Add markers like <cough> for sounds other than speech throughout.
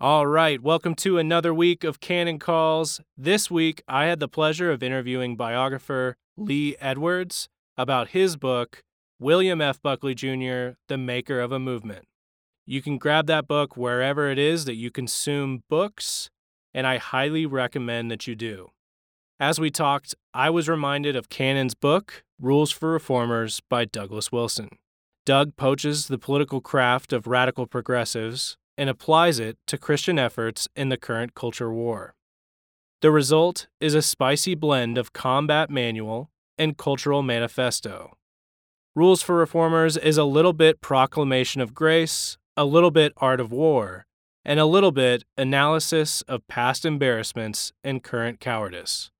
All right, welcome to another week of Canon Calls. This week, I had the pleasure of interviewing biographer Lee Edwards about his book, William F. Buckley Jr., The Maker of a Movement. You can grab that book wherever it is that you consume books, and I highly recommend that you do. As we talked, I was reminded of Canon's book, Rules for Reformers by Douglas Wilson. Doug poaches the political craft of radical progressives and applies it to Christian efforts in the current culture war. The result is a spicy blend of combat manual and cultural manifesto. Rules for Reformers is a little bit proclamation of grace, a little bit art of war, and a little bit analysis of past embarrassments and current cowardice,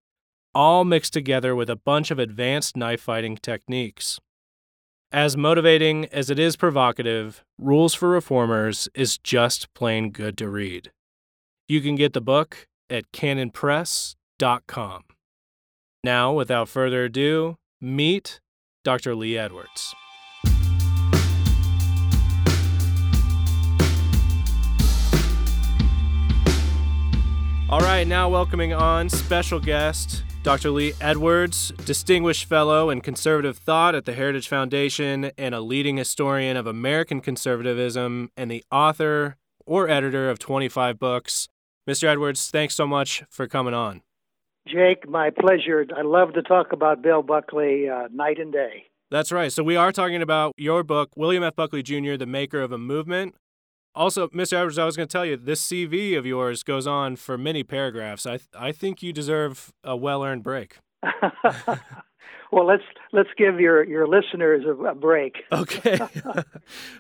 all mixed together with a bunch of advanced knife fighting techniques. As motivating as it is provocative, Rules for Reformers is just plain good to read. You can get the book at canonpress.com. Now, without further ado, meet Dr. Lee Edwards. All right, now welcoming on special guest Dr. Lee Edwards, Distinguished Fellow in Conservative Thought at the Heritage Foundation and a leading historian of American conservatism and the author or editor of 25 books. Mr. Edwards, thanks so much for coming on. Jake, my pleasure. I love to talk about Bill Buckley uh, night and day. That's right. So, we are talking about your book, William F. Buckley Jr., The Maker of a Movement. Also, Mr. Edwards, I was going to tell you this CV of yours goes on for many paragraphs. I th- I think you deserve a well-earned break. <laughs> <laughs> well, let's let's give your your listeners a, a break. <laughs> okay,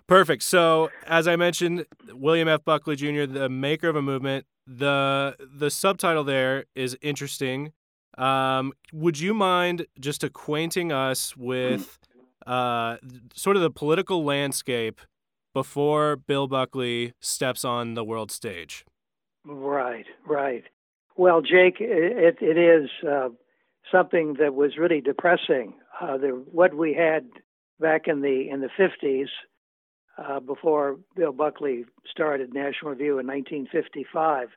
perfect. So, as I mentioned, William F. Buckley Jr., the maker of a movement. the The subtitle there is interesting. Um, would you mind just acquainting us with uh, sort of the political landscape before Bill Buckley steps on the world stage. Right, right. Well, Jake, it, it is uh, something that was really depressing. Uh, the, what we had back in the in the 50s, uh, before Bill Buckley started National Review in 1955,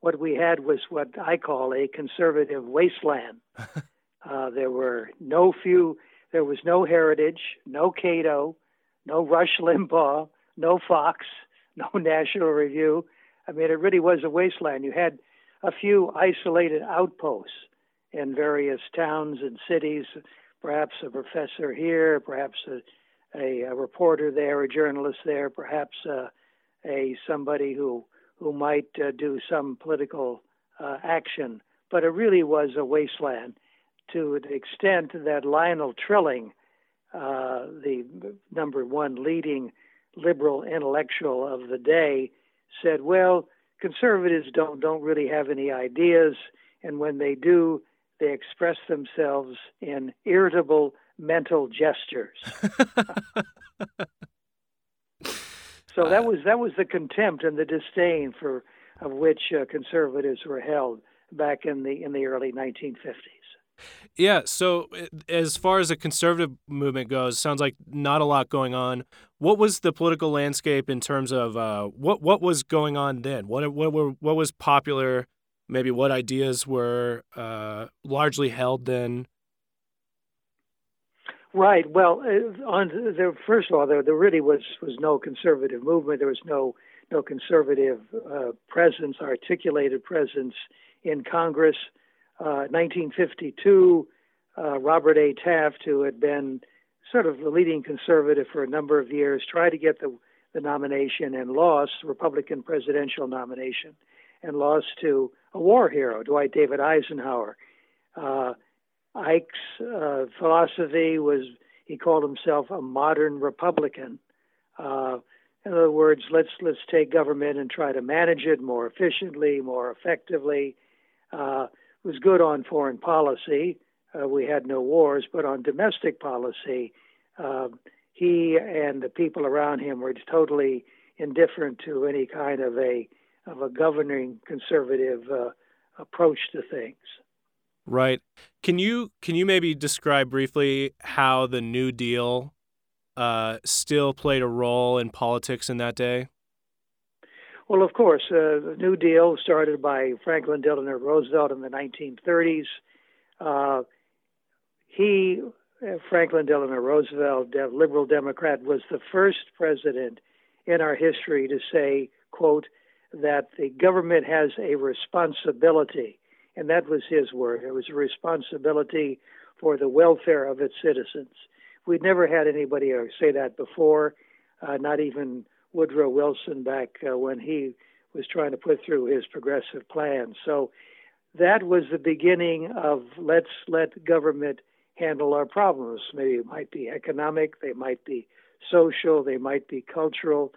what we had was what I call a conservative wasteland. <laughs> Uh, there were no few, there was no Heritage, no Cato, no Rush Limbaugh, no Fox, <laughs> no National Review. I mean, it really was a wasteland. You had a few isolated outposts in various towns and cities, perhaps a professor here, perhaps a, a, a reporter there, a journalist there, perhaps uh, a somebody who who might uh, do some political uh, action. But it really was a wasteland to the extent that Lionel Trilling, uh, the number one leading liberal intellectual of the day said, "Well, conservatives don't don't really have any ideas, and when they do, they express themselves in irritable mental gestures." <laughs> so that was that was the contempt and the disdain for of which uh, conservatives were held back in the in the early 1950s. Yeah. So, eh, as far as the conservative movement goes, sounds like not a lot going on. What was the political landscape in terms of uh, what what was going on then? What what were what was popular? Maybe what ideas were uh, largely held then? Right. Well, uh, on the first of all, there, there really was was no conservative movement. There was no no conservative uh, presence, articulated presence in Congress. 1952, uh, uh, Robert A. Taft, who had been sort of the leading conservative for a number of years, tried to get the, the nomination and lost, Republican presidential nomination, and lost to a war hero, Dwight David Eisenhower. Uh, Ike's uh, philosophy was he called himself a modern Republican. Uh, in other words, let's let's take government and try to manage it more efficiently, more effectively. Was good on foreign policy. Uh, we had no wars, but on domestic policy, uh, he and the people around him were totally indifferent to any kind of a of a governing conservative uh, approach to things. Right. Can you can you maybe describe briefly how the New Deal uh, still played a role in politics in that day? Well, of course, uh, the New Deal started by Franklin Delano Roosevelt in the 1930s. Uh, he, uh, Franklin Delano Roosevelt, a liberal Democrat, was the first president in our history to say, quote, that the government has a responsibility, and that was his word. It was a responsibility for the welfare of its citizens. We'd never had anybody say that before, uh, not even Woodrow Wilson back uh, when he was trying to put through his progressive plan. So that was the beginning of let's let government handle our problems. Maybe it might be economic, they might be social, they might be cultural,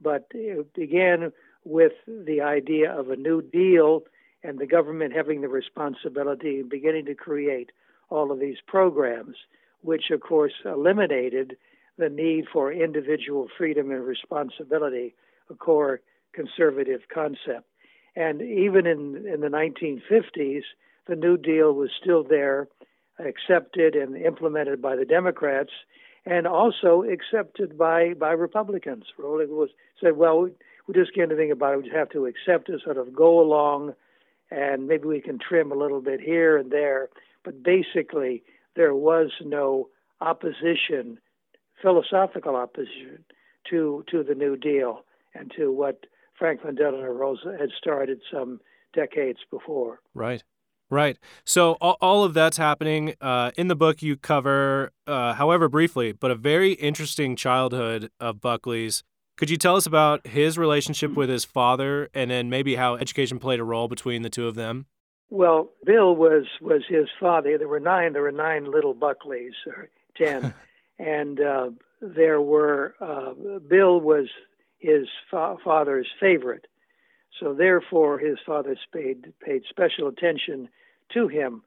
but it began with the idea of a new deal and the government having the responsibility and beginning to create all of these programs, which of course eliminated the need for individual freedom and responsibility, a core conservative concept. And even in, in the 1950s, the New Deal was still there, accepted and implemented by the Democrats, and also accepted by, by Republicans. Rowling was said, well, we, we just can't anything about it. We just have to accept it, sort of go along, and maybe we can trim a little bit here and there. But basically, there was no opposition, philosophical opposition to to the New Deal and to what Franklin Delano Roosevelt had started some decades before. Right. Right. So all, all of that's happening. Uh, in the book, you cover, uh, however briefly, but a very interesting childhood of Buckley's. Could you tell us about his relationship with his father and then maybe how education played a role between the two of them? Well, Bill was was his father. There were nine. There were nine little Buckleys, or ten, <laughs> and uh, there were uh, Bill was his fa- father's favorite. So therefore, his father paid paid special attention to him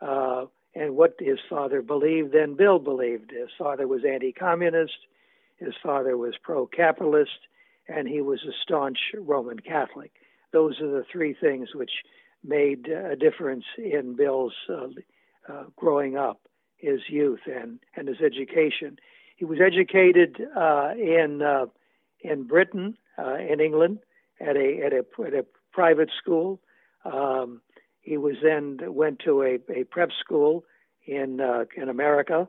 uh, and what his father believed. Then Bill believed. His father was anti-communist. His father was pro-capitalist, and he was a staunch Roman Catholic. Those are the three things which made a difference in Bill's uh, uh, growing up, his youth, and and his education. He was educated uh, in uh, in Britain, uh, in England, at a at a, at a private school. Um, he was then went to a, a prep school in uh, in America,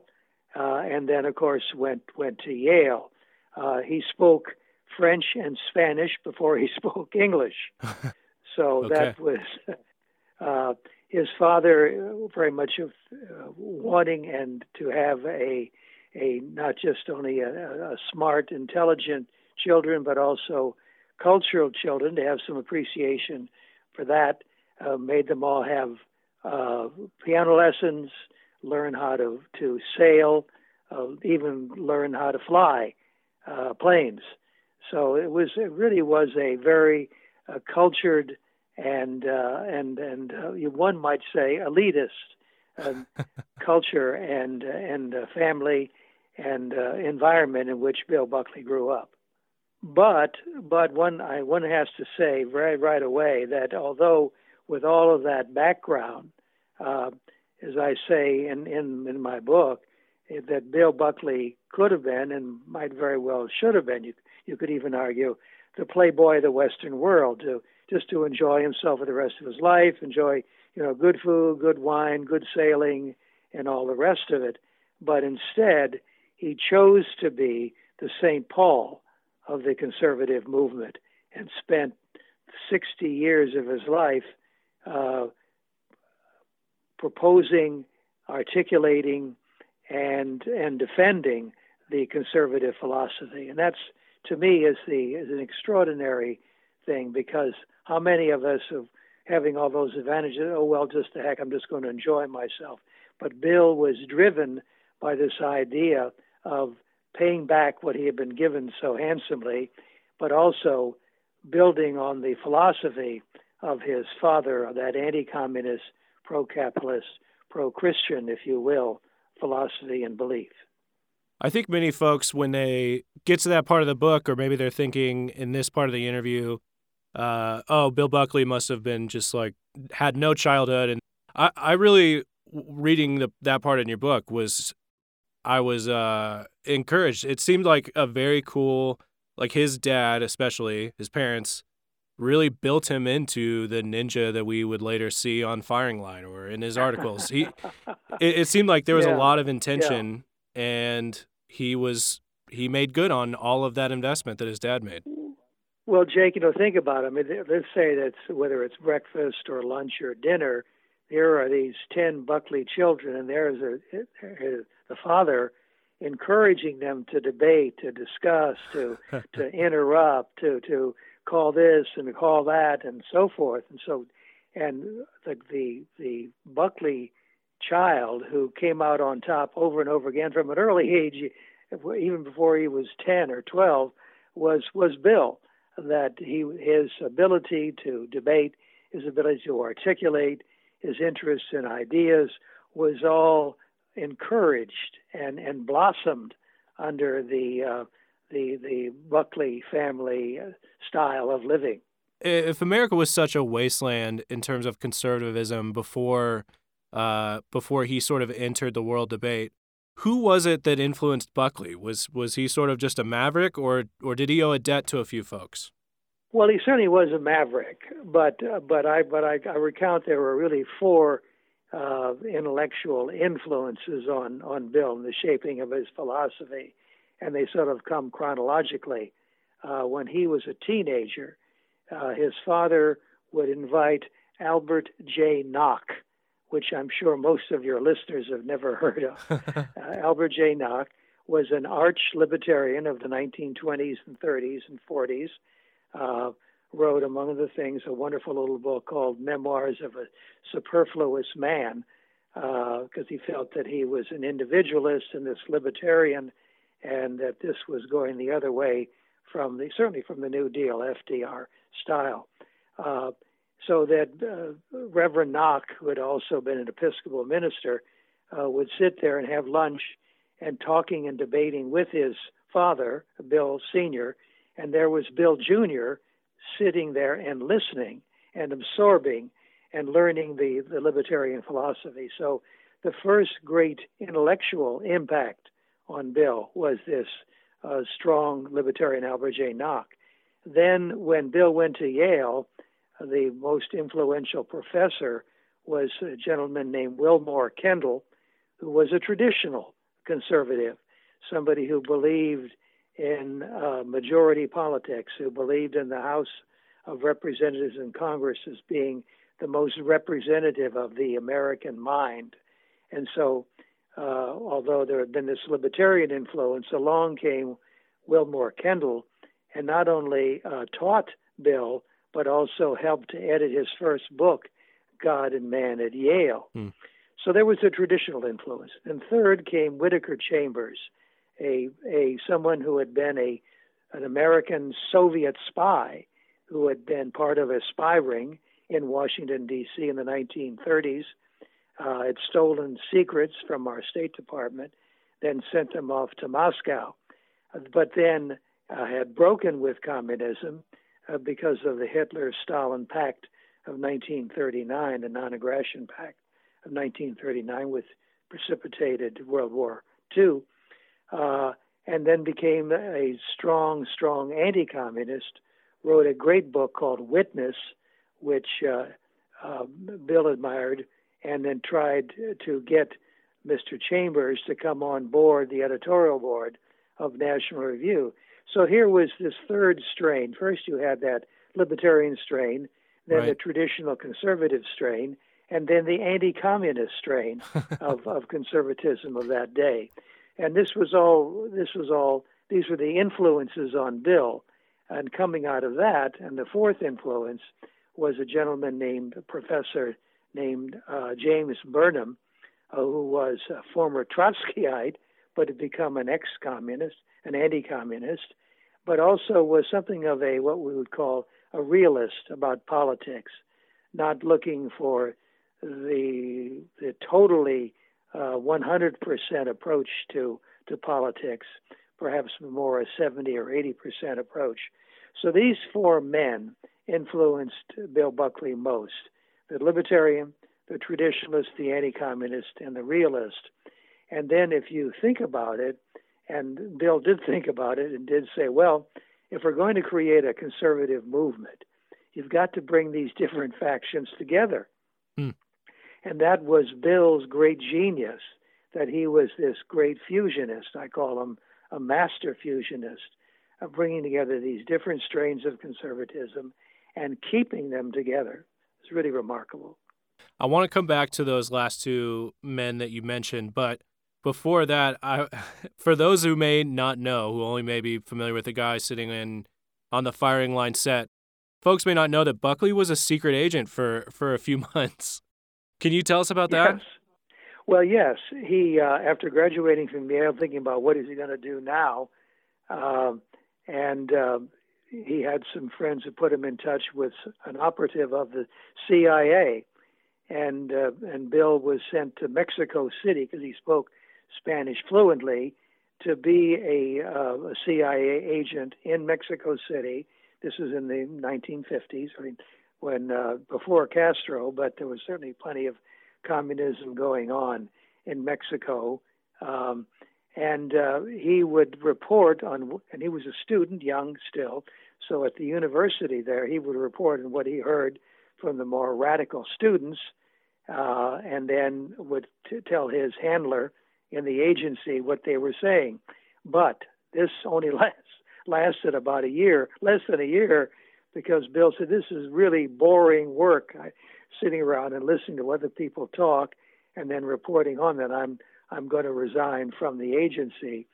uh, and then of course went went to Yale. Uh, he spoke French and Spanish before he <laughs> spoke English, <laughs> so okay. that was <laughs> uh, his father very much of uh, wanting and to have a a not just only a, a smart, intelligent children, but also cultural children to have some appreciation for that. Uh, made them all have uh, piano lessons, learn how to to sail, uh, even learn how to fly uh, planes. So it was it really was a very uh, cultured and uh, and and one might say elitist <laughs> culture and and family and environment in which Bill Buckley grew up. But but one I one has to say right right away that although with all of that background, uh, as I say in, in in my book, eh, that Bill Buckley could have been and might very well should have been. You you could even argue the playboy of the Western world to just to enjoy himself for the rest of his life, enjoy you know good food, good wine, good sailing, and all the rest of it. But instead, he chose to be the St. Paul of the conservative movement and spent 60 years of his life uh, proposing, articulating, and and defending the conservative philosophy. And that's to me is the is an extraordinary thing because how many of us of having all those advantages? Oh well, just the heck, I'm just going to enjoy myself. But Bill was driven by this idea of paying back what he had been given so handsomely, but also building on the philosophy of his father, that anti communist, pro capitalist, pro Christian, if you will, philosophy and belief. I think many folks, when they get to that part of the book, or maybe they're thinking in this part of the interview, uh, oh, Bill Buckley must have been just like had no childhood. And I, I really, reading the, that part in your book was I was uh, encouraged. It seemed like a very cool, like his dad, especially his parents, really built him into the ninja that we would later see on Firing Line or in his articles. he <laughs> it, it, seemed like there was yeah. a lot of intention yeah. and he was he made good on all of that investment that his dad made. Well, Jake, you know, think about it. I mean, let's say that whether it's breakfast or lunch or dinner, there are these ten Buckley children, and there's a, the father encouraging them to debate, to discuss, to <laughs> to interrupt, to to call this and call that, and so forth. And so, and the the the Buckley child who came out on top over and over again from an early age, even before he was ten or twelve, was was Bill. That he his ability to debate, his ability to articulate, his interests and ideas was all encouraged and, and blossomed under the uh, the the Buckley family uh, style of living. If America was such a wasteland in terms of conservatism before uh, before he sort of entered the world debate, who was it that influenced Buckley? Was was he sort of just a maverick, or or did he owe a debt to a few folks? Well, he certainly was a maverick, but uh, but I but I, I recount there were really four uh, intellectual influences on on Bill and the shaping of his philosophy, and they sort of come chronologically. Uh, when he was a teenager, uh, his father would invite Albert J. Nock, which I'm sure most of your listeners have never heard of. <laughs> Uh, Albert J. Nock was an arch libertarian of the 1920s and 30s and 40s. Uh, wrote, among other things, a wonderful little book called Memoirs of a Superfluous Man, because uh, he felt that he was an individualist and this libertarian, and that this was going the other way from the certainly from the New Deal FDR style. Uh, so that uh, Reverend Nock, who had also been an Episcopal minister, uh, would sit there and have lunch and talking and debating with his father, Bill Sr., and there was Bill Jr., sitting there and listening and absorbing and learning the, the libertarian philosophy. So the first great intellectual impact on Bill was this uh, strong libertarian Albert J. Nock. Then, when Bill went to Yale, the most influential professor was a gentleman named Willmoore Kendall, who was a traditional conservative, somebody who believed in uh, majority politics who believed in the House of Representatives and Congress as being the most representative of the American mind. And so, uh, although there had been this libertarian influence, along came Willmoore Kendall and not only uh, taught Bill, but also helped to edit his first book, God and Man at Yale. Mm. So there was a traditional influence. And third came Whittaker Chambers, a a someone who had been a an American Soviet spy who had been part of a spy ring in Washington D.C. in the 1930s, uh, had stolen secrets from our State Department, then sent them off to Moscow, but then uh, had broken with communism uh, because of the Hitler-Stalin Pact of 1939, the Non-Aggression Pact of 1939, which precipitated World War II uh, and then became a strong, strong anti communist. Wrote a great book called Witness, which uh, uh, Bill admired, and then tried to get Mr. Chambers to come on board the editorial board of National Review. So here was this third strain. First, you had that libertarian strain, then right. the traditional conservative strain, and then the anti communist strain <laughs> of, of conservatism of that day and this was all this was all these were the influences on Bill, and coming out of that, and the fourth influence was a gentleman named a Professor named uh, James Burnham, uh, who was a former Trotskyite, but had become an ex-communist, an anti-communist, but also was something of a what we would call a realist about politics, not looking for the the totally uh, 100% approach to, to politics, perhaps more a 70 or 80% approach. So these four men influenced Bill Buckley most the libertarian, the traditionalist, the anti communist, and the realist. And then if you think about it, and Bill did think about it and did say, well, if we're going to create a conservative movement, you've got to bring these different factions together. Hmm. And that was Bill's great genius, that he was this great fusionist. I call him a master fusionist of bringing together these different strains of conservatism and keeping them together. It's really remarkable. I want to come back to those last two men that you mentioned, but before that, I, <laughs> for those who may not know, who only may be familiar with the guy sitting in on the firing line set, folks may not know that Buckley was a secret agent for for a few <laughs> months. Can you tell us about yes. that? Well, yes. He uh, after graduating from Yale, thinking about what is he going to do now, uh, and uh, he had some friends who put him in touch with an operative of the CIA, and uh, and Bill was sent to Mexico City because he spoke Spanish fluently to be a, uh, a CIA agent in Mexico City. This was in the 1950s, I mean, when uh, before Castro, but there was certainly plenty of communism going on in Mexico. Um, and uh, he would report on, and he was a student, young still, so at the university there, he would report on what he heard from the more radical students, uh, and then would t- tell his handler in the agency what they were saying. But this only <laughs> last, lasted about a year, less than a year, because Bill said this is really boring work, I, sitting around and listening to other people talk, and then reporting on that. I'm I'm going to resign from the agency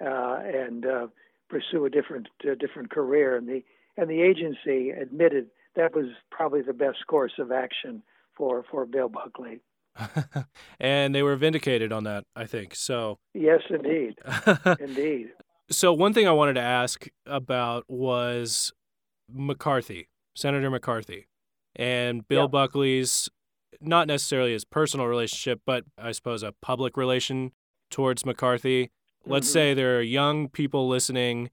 uh, and uh, pursue a different different career. And the and the agency admitted that was probably the best course of action for for Bill Buckley. <laughs> and they were vindicated on that, I think. So yes, indeed, <laughs> indeed. So one thing I wanted to ask about was McCarthy, Senator McCarthy, and Bill yep. Buckley's not necessarily his personal relationship, but I suppose a public relation towards McCarthy. Let's mm-hmm. say there are young people listening.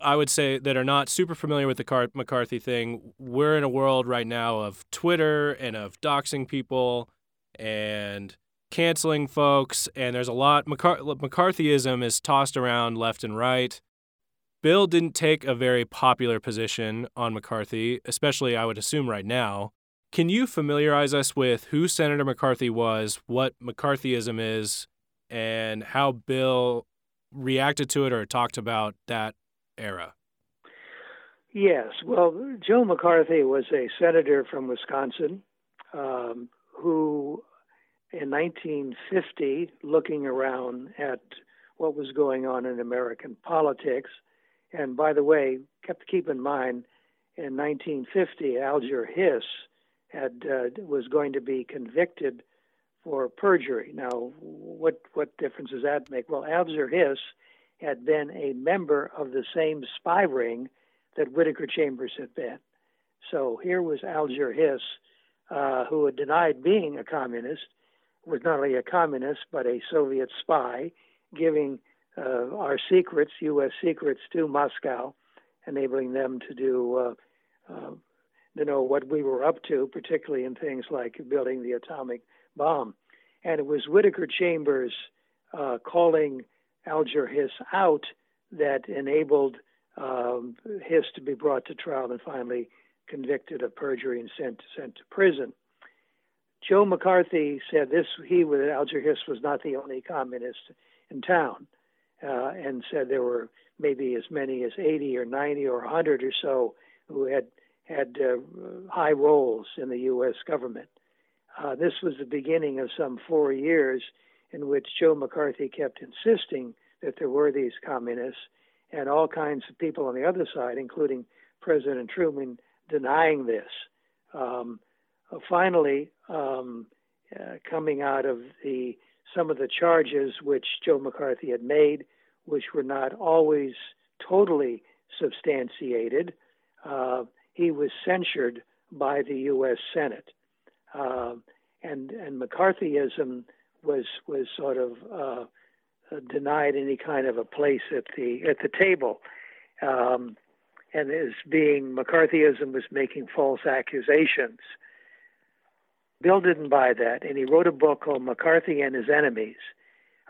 I would say that are not super familiar with the McCarthy thing. We're in a world right now of Twitter and of doxing people and canceling folks, and there's a lot. McCar- McCarthyism is tossed around left and right. Bill didn't take a very popular position on McCarthy, especially I would assume right now. Can you familiarize us with who Senator McCarthy was, what McCarthyism is, and how Bill reacted to it or talked about that era? Yes. Well, Joe McCarthy was a senator from Wisconsin um, who, in 1950, looking around at what was going on in American politics, and by the way, kept keep in mind, in 1950, Alger Hiss had uh, was going to be convicted for perjury. Now, what what difference does that make? Well, Alger Hiss had been a member of the same spy ring that Whittaker Chambers had been. So here was Alger Hiss, uh, who had denied being a communist, was not only a communist but a Soviet spy, giving uh, our secrets, U.S. secrets, to Moscow, enabling them to do uh, uh to know what we were up to, particularly in things like building the atomic bomb. And it was Whittaker Chambers uh, calling Alger Hiss out that enabled um, Hiss to be brought to trial and finally convicted of perjury and sent sent to prison. Joe McCarthy said this he with Alger Hiss was not the only communist in town, uh, and said there were maybe as many as 80 or 90 or 100 or so who had had uh, high roles in the U.S. government. Uh, this was the beginning of some four years in which Joe McCarthy kept insisting that there were these communists, and all kinds of people on the other side, including President Truman, denying this. Um, uh, finally, um, uh, coming out of the some of the charges which Joe McCarthy had made, which were not always totally substantiated, uh, he was censured by the U.S. Senate, uh, and and McCarthyism was was sort of uh, denied any kind of a place at the at the table, um, and as being McCarthyism was making false accusations. Bill didn't buy that, and he wrote a book called McCarthy and His Enemies,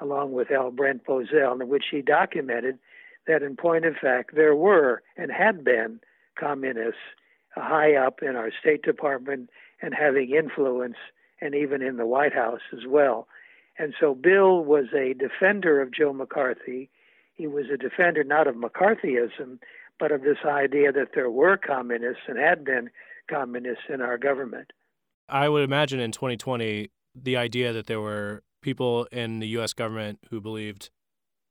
along with L. Brent Bozell, in which he documented that, in point of fact, there were and had been communists high up in our State Department and having influence, and even in the White House as well. And so Bill was a defender of Joe McCarthy. He was a defender not of McCarthyism, but of this idea that there were communists and had been communists in our government. I would imagine in 2020, the idea that there were people in the U.S. government who believed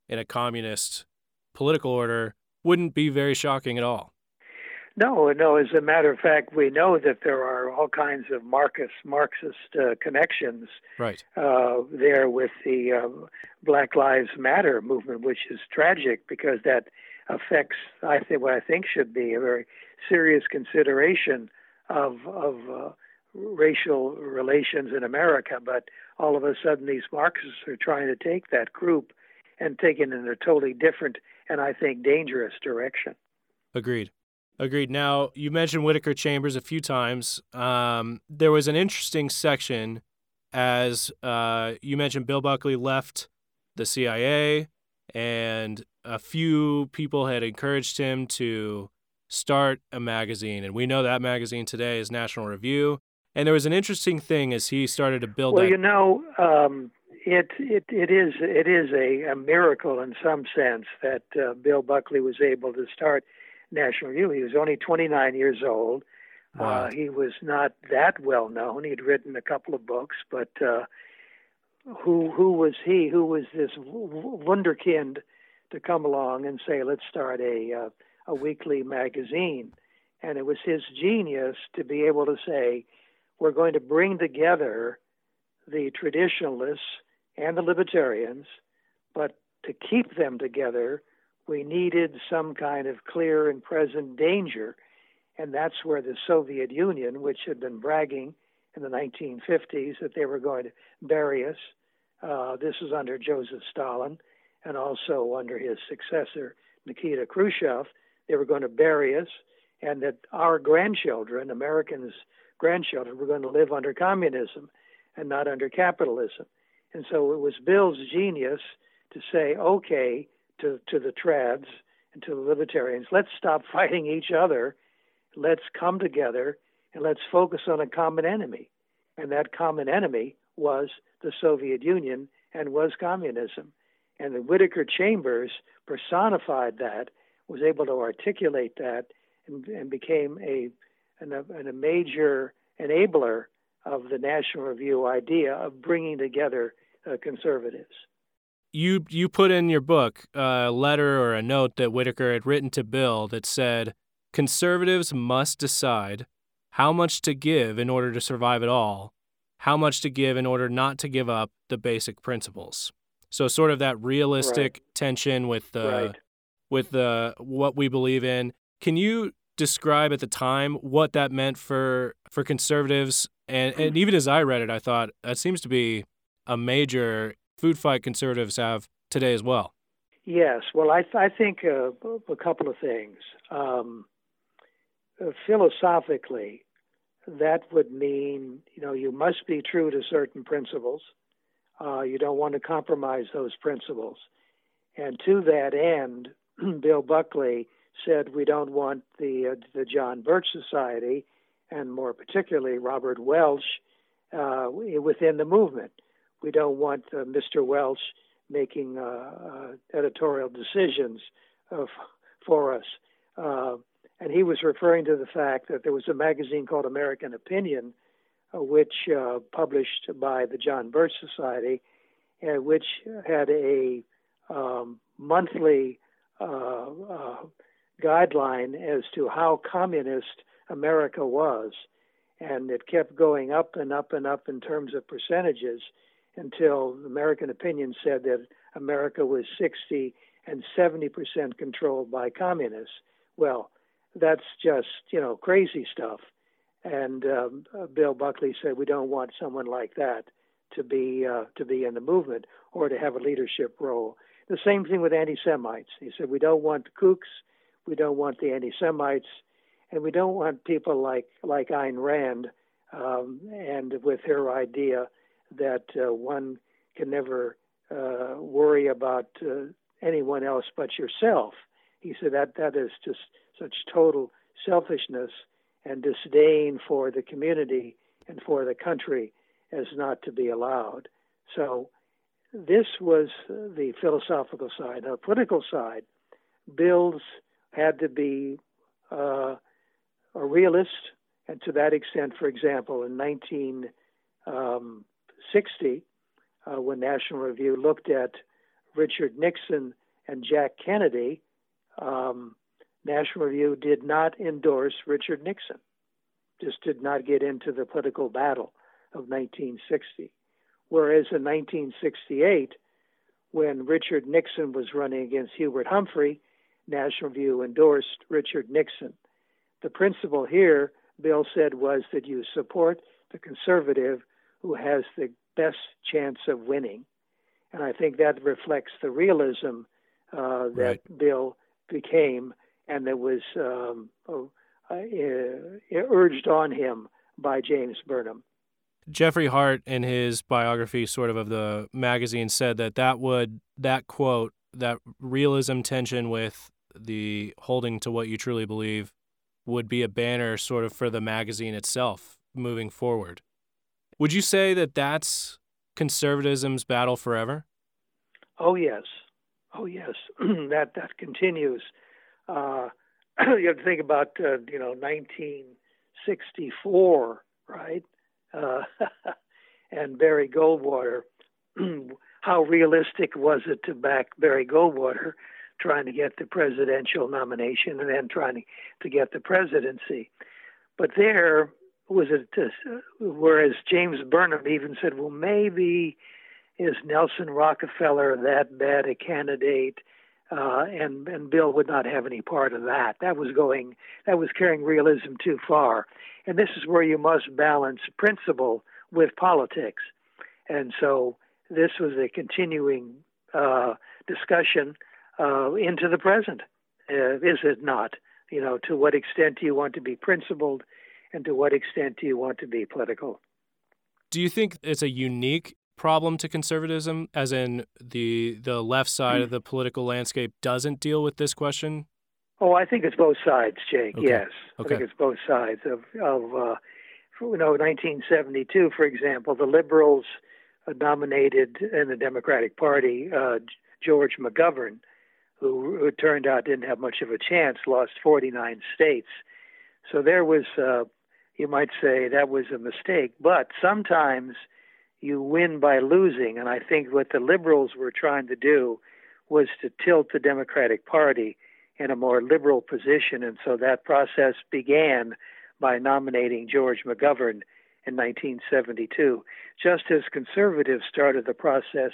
in a communist political order wouldn't be very shocking at all. No, no. As a matter of fact, we know that there are all kinds of Marxist Marxist uh, connections right. uh, there with the uh, Black Lives Matter movement, which is tragic because that affects, I think, what I think should be a very serious consideration of of uh, racial relations in America. But all of a sudden, these Marxists are trying to take that group and take it in a totally different and I think dangerous direction. Agreed. Agreed. Now, you mentioned Whittaker Chambers a few times. Um, there was an interesting section as uh, you mentioned Bill Buckley left the CIA, and a few people had encouraged him to start a magazine. And we know that magazine today is National Review. And there was an interesting thing as he started to build. Well, that- you know, um, it, it it is it is a, a miracle in some sense that uh, Bill Buckley was able to start National Review. He was only 29 years old. Wow. Uh, he was not that well known. He'd written a couple of books, but uh, who who was he? Who was this wunderkind to come along and say, "Let's start a uh, a weekly magazine"? And it was his genius to be able to say, "We're going to bring together the traditionalists and the libertarians, but to keep them together." we needed some kind of clear and present danger. And that's where the Soviet Union, which had been bragging in the 1950s that they were going to bury us, uh, this was under Joseph Stalin and also under his successor, Nikita Khrushchev. They were going to bury us, and that our grandchildren, Americans' grandchildren, were going to live under communism and not under capitalism. And so it was Bill's genius to say, okay, to, to the trads and to the libertarians. Let's stop <laughs> fighting each other. Let's come together and let's focus on a common enemy. And that common enemy was the Soviet Union and was communism. And the Whittaker Chambers personified that, was able to articulate that, and, and became a, an, a, a major enabler of the National Review idea of bringing together uh, conservatives you you put in your book a letter or a note that Whittaker had written to Bill that said conservatives must decide how much to give in order to survive at all, how much to give in order not to give up the basic principles. So sort of that realistic right. tension with the right. with the what we believe in. Can you describe at the time what that meant for for conservatives and, and even as I read it I thought that seems to be a major food fight conservatives have today as well. Yes, well, I, th- I think uh, a couple of things. Um, uh, philosophically, that would mean you know you must be true to certain principles. Uh, you don't want to compromise those principles, and to that end, <clears throat> Bill Buckley said we don't want the uh, the John Birch Society, and more particularly Robert Welch, uh, within the movement we don't want uh, Mr. Welch making uh, uh, editorial decisions for us. Uh, and he was referring to the fact that there was a magazine called American Opinion, uh, which uh, published by the John Birch Society, and which had a um, monthly guideline as to how communist America was. And it kept going up and up and up in terms of percentages until American opinion said that America was 60 and 70 percent controlled by communists. Well, that's just you know crazy stuff. And um, Bill Buckley said we don't want someone like that to be uh, to be in the movement or to have a leadership role. The same thing with anti-Semites. He said we don't want the kooks, we don't want the anti-Semites, and we don't want people like like Ayn Rand um, and with her idea that uh, one can never uh, worry about uh, anyone else but yourself. He said that that is just such total selfishness, and disdain for the community and for the country as not to be allowed. So this was the philosophical side. The political side, bills had to be uh, a realist, and to that extent, for example, in 1960, uh, when National Review looked at Richard Nixon and Jack Kennedy, um, National Review did not endorse Richard Nixon, just did not get into the political battle of 1960. Whereas in 1968, when Richard Nixon was running against Hubert Humphrey, National Review endorsed Richard Nixon. The principle here, Bill said, was that you support the conservative who has the best chance of winning. And I think that reflects the realism uh, that right. Bill became and that was um, uh, uh, urged on him by James Burnham. Jeffrey Hart, in his biography, sort of of the magazine, said that that would that quote, that realism tension with the holding to what you truly believe, would be a banner sort of for the magazine itself moving forward. Would you say that that's conservatism's battle forever? Oh yes, oh yes, <clears throat> that that continues. Uh, <clears throat> you have to think about uh, you know 1964, right? Uh, <laughs> and Barry Goldwater. <clears throat> How realistic was it to back Barry Goldwater trying to get the presidential nomination and then trying to, get the presidency? But there was it, uh, whereas James Burnham even said, well, maybe is Nelson Rockefeller that bad a candidate? Uh, and and Bill would not have any part of that. That was going that was carrying realism too far. And this is where you must balance principle with politics. And so this was a continuing uh, discussion uh, into the present. Uh, is it not? You know, to what extent do you want to be principled, and to what extent do you want to be political? Do you think it's a unique problem to conservatism, as in the the left side of the political landscape doesn't deal with this question? Oh, I think it's both sides, Jake. Okay. Yes, okay. I think it's both sides of of uh, you know 1972, for example, the liberals nominated in the Democratic Party uh, George McGovern, who, who turned out didn't have much of a chance, lost 49 states. So there was, uh, you might say, that was a mistake. But sometimes you win by losing. And I think what the liberals were trying to do was to tilt the Democratic Party in a more liberal position. And so that process began by nominating George McGovern in 1972, just as conservatives started the process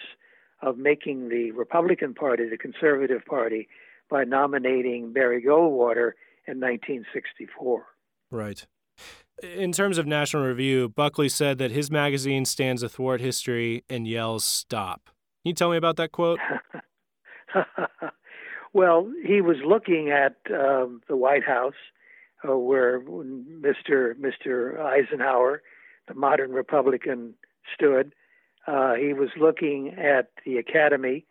of making the Republican Party the conservative party by nominating Barry Goldwater in 1964. Right. In terms of National Review, Buckley said that his magazine stands athwart history and yells stop. Can you tell me about that quote? <laughs> well, he was looking at um, the White House uh, where Mr. Mr. Eisenhower, the modern Republican, stood. Uh, he was looking at the Academy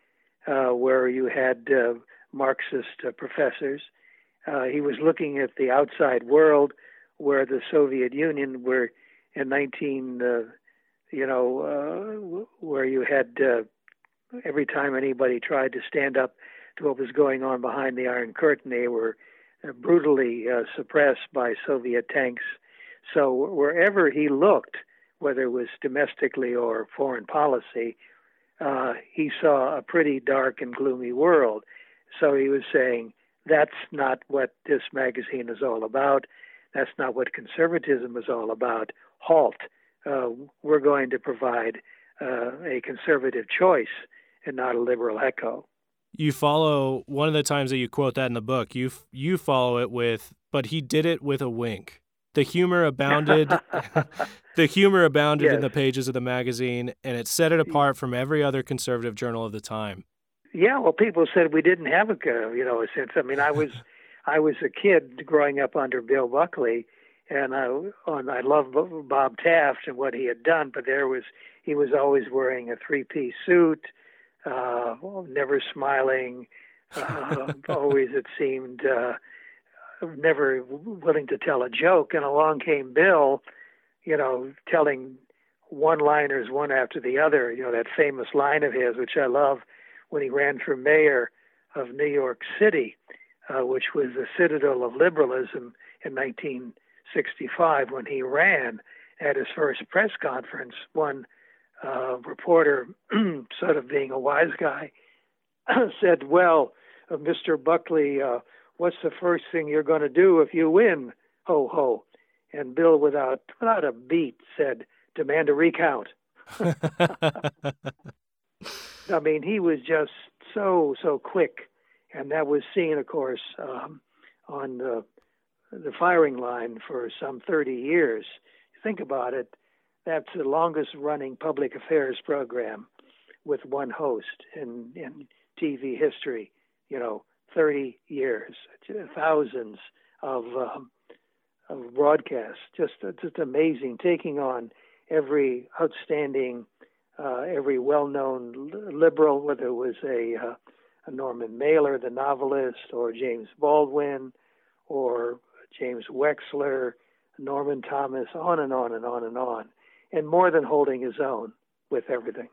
uh, where you had uh, Marxist uh, professors. he was looking at the outside world where the Soviet Union were in 19, uh, you know, uh, where you had uh, every time anybody tried to stand up to what was going on behind the Iron Curtain, they were brutally uh, suppressed by Soviet tanks. So wherever he looked, whether it was domestically or foreign policy, uh, he saw a pretty dark and gloomy world. So he was saying, that's not what this magazine is all about. That's not what conservatism is all about. Halt. Uh, we're going to provide uh, a conservative choice and not a liberal echo. You follow one of the times that you quote that in the book. You you follow it with, but he did it with a wink. The humor abounded. <laughs> the humor abounded yes. in the pages of the magazine, and it set it apart from every other conservative journal of the time. Yeah, well, people said we didn't have a you know a sense. I mean, I was <laughs> I was a kid growing up under Bill Buckley, and I and I loved Bob Taft and what he had done. But there was he was always wearing a three-piece suit, uh, never smiling. <laughs> Uh, always it seemed uh, never willing to tell a joke, and along came Bill, you know, telling one-liners one after the other. You know that famous line of his, which I love, when he ran for mayor of New York City, uh, which was the citadel of liberalism in 1965 when he ran at his first press conference. One uh, reporter, <clears throat> sort of being a wise guy, <clears throat> said, "Well, uh, Mr. Buckley, uh, what's the first thing you're going to do if you win? Ho ho!" And Bill, without without a beat, said, "Demand a recount." <laughs> <laughs> I mean, he was just so so quick, and that was seen, of course, um, on the the firing line for some 30 years. Think about it. That's the longest running public affairs program with one host in, in TV history. You know, 30 years, thousands of um, of broadcasts. Just just amazing, taking on every outstanding, uh, every well-known liberal, whether it was a, uh, Norman Mailer, the novelist, or James Baldwin, or James Wechsler, Norman Thomas, on and on and on and on, and more than holding his own with everything.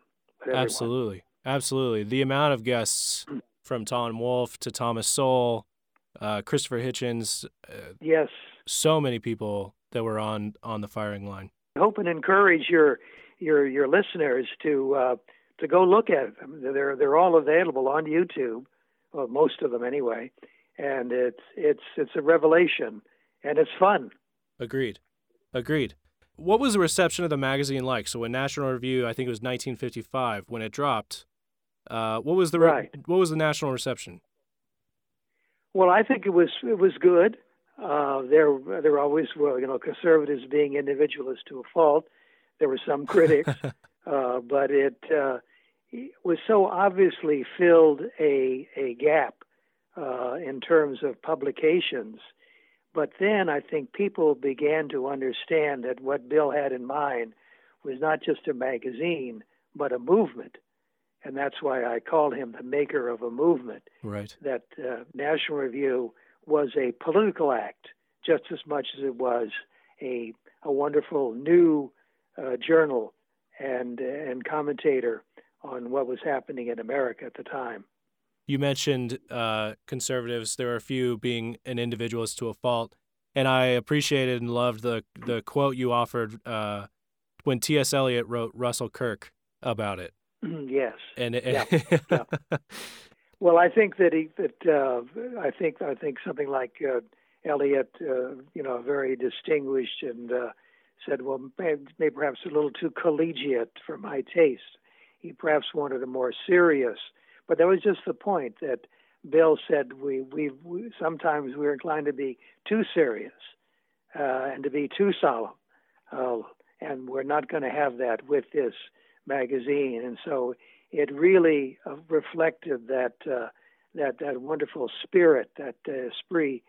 Absolutely, absolutely. The amount of guests <clears throat> from Tom Wolfe to Thomas Sowell, uh, Christopher Hitchens. Uh, yes. So many people that were on on the firing line. I hope and encourage your your your listeners to uh, to go look at them. They're they're all available on YouTube, well, most of them anyway, and it's it's it's a revelation and it's fun. Agreed, agreed. What was the reception of the magazine like? So, when National Review, I think it was 1955, when it dropped, uh, what was the re- right. what was the national reception? Well, I think it was it was good. Uh, there there always were you know conservatives being individualists to a fault. There were some critics, <laughs> uh, but it, uh, it was so obviously filled a a gap uh, in terms of publications. But then I think people began to understand that what Bill had in mind was not just a magazine, but a movement and that's why I called him the maker of a movement. Right. That uh, National Review was a political act just as much as it was a a wonderful new uh, journal and and commentator on what was happening in America at the time. You mentioned uh, conservatives. There are a few being an individualist to a fault, and I appreciated and loved the the quote you offered uh, when T.S. Eliot wrote Russell Kirk about it. yes. And it, yeah. <laughs> yeah. Well, I think that he that uh, I think I think something like uh, Eliot, uh, you know, a very distinguished, and uh, said, well, maybe perhaps a little too collegiate for my taste. He perhaps wanted a more serious, but that was just the point that Bill said we we, we sometimes we're inclined to be too serious uh, and to be too solemn, uh, and we're not going to have that with this magazine, and so it really uh, reflected that uh, that that wonderful spirit, that uh, esprit,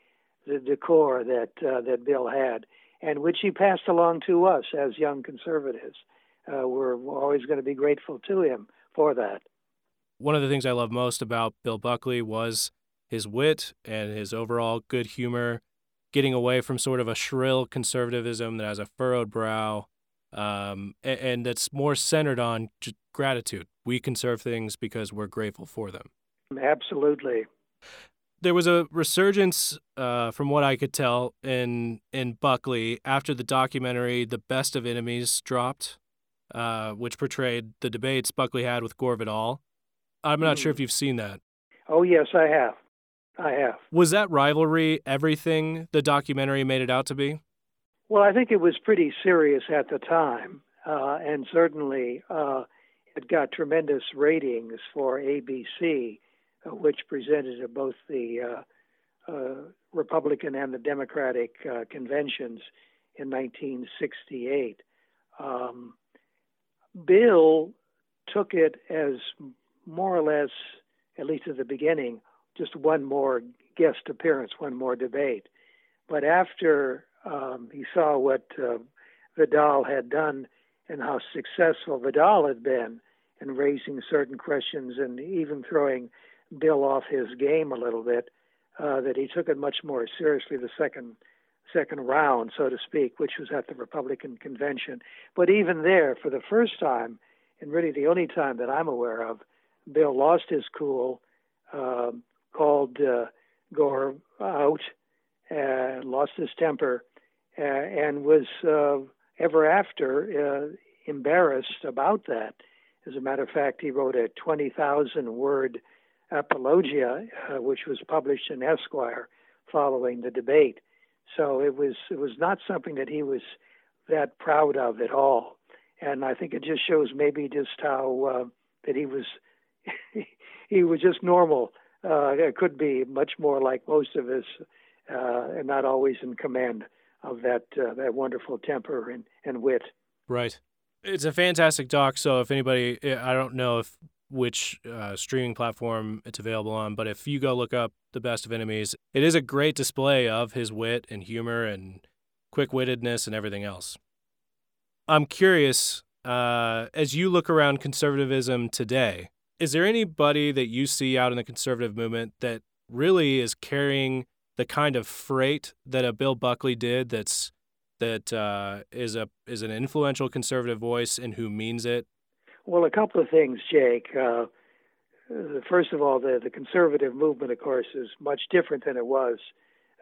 de corps that uh, that Bill had, and which he passed along to us as young conservatives. Uh, we're always going to be grateful to him for that. One of the things I love most about Bill Buckley was his wit and his overall good humor, getting away from sort of a shrill conservatism that has a furrowed brow um, and, and that's more centered on gratitude. We conserve things because we're grateful for them. Absolutely. There was a resurgence, uh, from what I could tell, in in Buckley after the documentary "The Best of Enemies" dropped, uh, which portrayed the debates Buckley had with Gore Vidal. I'm not mm. sure if hmm. you've seen that. Oh yes, I have. I have. Was that rivalry everything the documentary made it out to be? Well, I think it was pretty serious at the time, uh, and certainly uh, it got tremendous ratings for ABC, which presented at both the uh, uh, Republican and the Democratic uh, conventions in 1968. Um, Bill took it as more or less, at least at the beginning, just one more guest appearance, one more debate. But after um, he saw what uh, Vidal had done and how successful Vidal had been in raising certain questions and even throwing Bill off his game a little bit. uh, that he took it much more seriously the second second round, so to speak, which was at the Republican convention. But even there, for the first time, and really the only time that I'm aware of, Bill lost his cool, uh, called uh, Gore out, uh, lost his temper, uh, and was uh, ever after uh, embarrassed about that. As a matter of fact, he wrote a 20,000 word apologia, uh, which was published in Esquire following the debate. So it was it was not something that he was that proud of at all, and I think it just shows maybe just how uh, that he was <laughs> he was just normal. Uh, it could be much more like most of us, uh, and not always in command of that uh, that wonderful temper and, and wit. Right. It's a fantastic doc. So if anybody, I don't know if which uh, streaming platform it's available on, but if you go look up The Best of Enemies, it is a great display of his wit and humor and quick wittedness and everything else. I'm curious, uh, as you look around conservatism today, is there anybody that you see out in the conservative movement that really is carrying the kind of freight that a Bill Buckley did that's that uh, is a is an influential conservative voice and who means it well, a couple of things, Jake. Uh, first of all, the, the conservative movement, of course, is much different than it was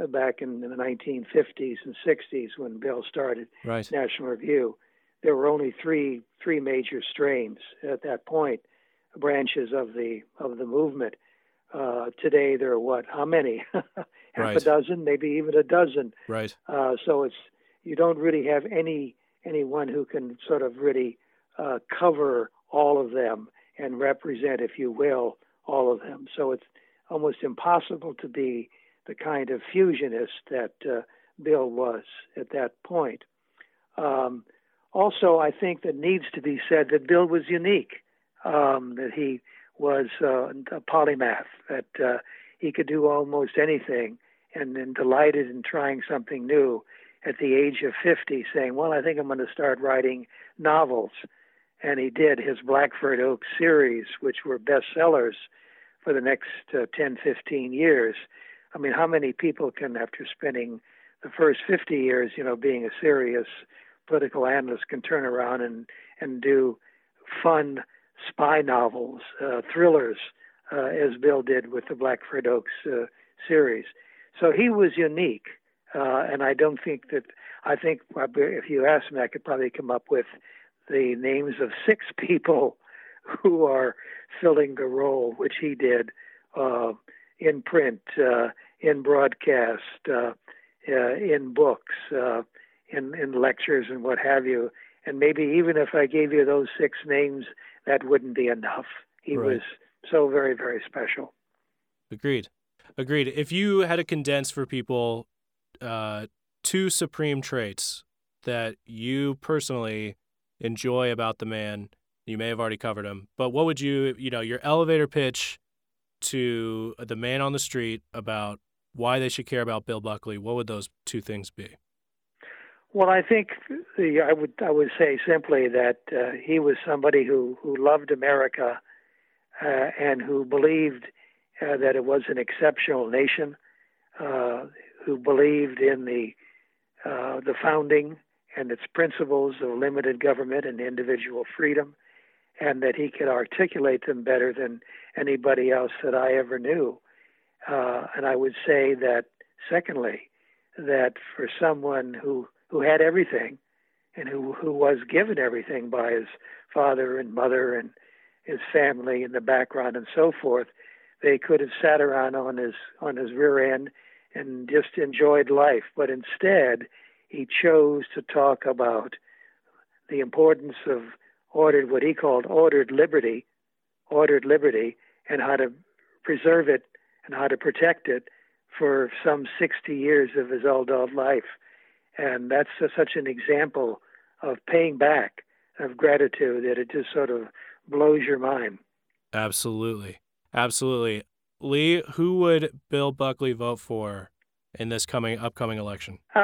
uh, back in, in the 1950s and 60s when Bill started right. National Review. There were only three three major strains at that point, branches of the of the movement. Uh, today there are what? How many? <laughs> Half right. a dozen, maybe even a dozen. Right. Uh, so it's you don't really have any anyone who can sort of really uh, cover all of them and represent, if you will, all of them. So it's almost impossible to be the kind of fusionist that uh, Bill was at that point. Um, also, I think that needs to be said that Bill was unique, um, that he was uh, a polymath, that uh, he could do almost anything, and, then delighted in trying something new at the age of 50, saying, Well, I think I'm going to start writing novels and he did his Blackford Oak series, which were bestsellers for the next uh, 10, 15 years. I mean, how many people can, after spending the first 50 years, you know, being a serious political analyst, can turn around and and do fun spy novels, uh, thrillers, uh, as Bill did with the Blackford Oakes uh, series. So he was unique, uh, and I don't think that I think if you asked me, I could probably come up with the names of six <laughs> people who are filling the role, which he did uh, in print, uh, in broadcast, uh, uh in books, uh, in, in lectures, and what have you. And maybe even if I gave you those six names, that wouldn't be enough. He right. was so very, very special. Agreed. Agreed. If you had to condense for people uh, two supreme traits that you personally enjoy about the man? You may have already covered him, but what would you, you know, your elevator pitch to the man on the street about why they should care about Bill Buckley? What would those two things be? Well, I think the, I would I would say simply that uh, he was somebody who who loved America uh, and who believed uh, that it was an exceptional nation, uh, who believed in the uh, the founding and its principles of limited government and individual freedom, and that he could articulate them better than anybody else that I ever knew. Uh, and I would say that, secondly, that for someone who, who had everything and who, who was given everything by his father and mother and his family and the background and so forth, they could have sat around on his on his rear end and just enjoyed life. But instead, he chose to talk about the importance of ordered, what he called ordered liberty, ordered liberty, and how to preserve it and how to protect it for some 60 years of his adult life. And that's such an example of paying back, of gratitude, that it just sort of blows your mind. Absolutely. Absolutely. Lee, who would Bill Buckley vote for in this coming upcoming election? <laughs>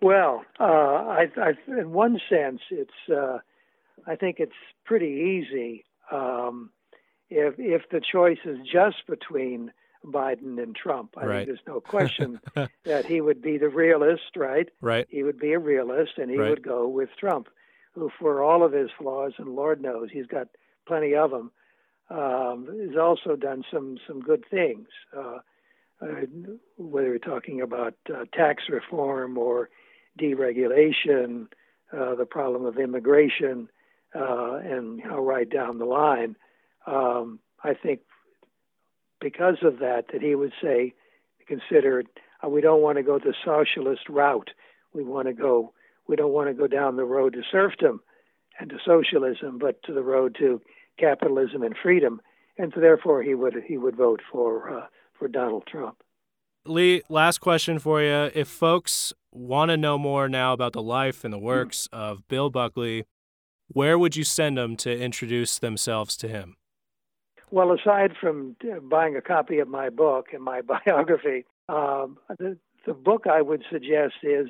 well, uh, I, I, in one sense, it's uh, I think it's pretty easy. Um, if if the choice is just between Biden and Trump, I right. think there's no question <laughs> that he would be the realist, right? Right. He would be a realist, and he right. would go with Trump, who, for all of his flaws, and Lord knows he's got plenty of them, um, has also done some some good things. Uh, uh, whether you're talking about uh, tax reform or deregulation, uh, the problem of immigration, and know, right down the line. Um, I think because of that, that he would say, consider we don't want to go the socialist route. We want to go. We don't want to go down the road to serfdom and to socialism, but to the road to capitalism and freedom. And so therefore, he would he would vote for uh, for Donald Trump. Lee, last question for you. If folks want to know more now about the life and the works mm. of Bill Buckley, where would you send them to introduce themselves to him? Well, aside from buying a copy of my book and my <laughs> biography, um, the, the book I would suggest is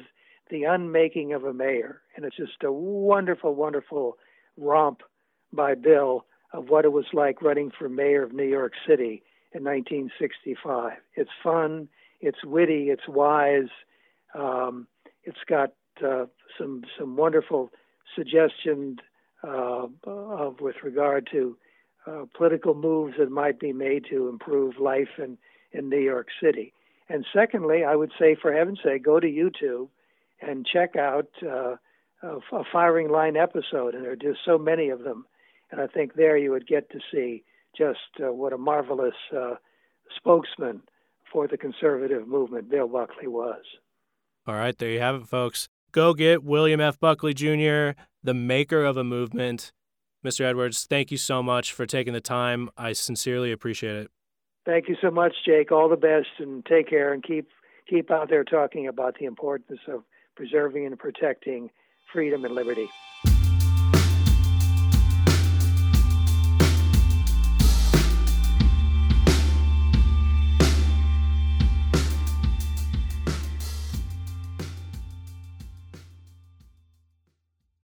The Unmaking of a Mayor. And it's just a wonderful, wonderful romp by Bill of what it was like running for mayor of New York City in 1965. It's fun, it's witty, it's wise, um, it's got uh, some some wonderful suggestions uh, of with regard to uh, political moves that might be made to improve life in, in New York City. And secondly, I would say, for heaven's sake, go to YouTube and check out uh, a, a firing line episode. And there are just so many of them. And I think there you would get to see just uh, what a marvelous uh, spokesman for the conservative movement Bill Buckley was. All right, there you have it, folks. Go get William F. Buckley Jr., the maker of a movement. Mr. Edwards, thank you so much for taking the time. I sincerely appreciate it. Thank you so much, Jake. All the best and take care and keep keep out there talking about the importance of preserving and protecting freedom and liberty.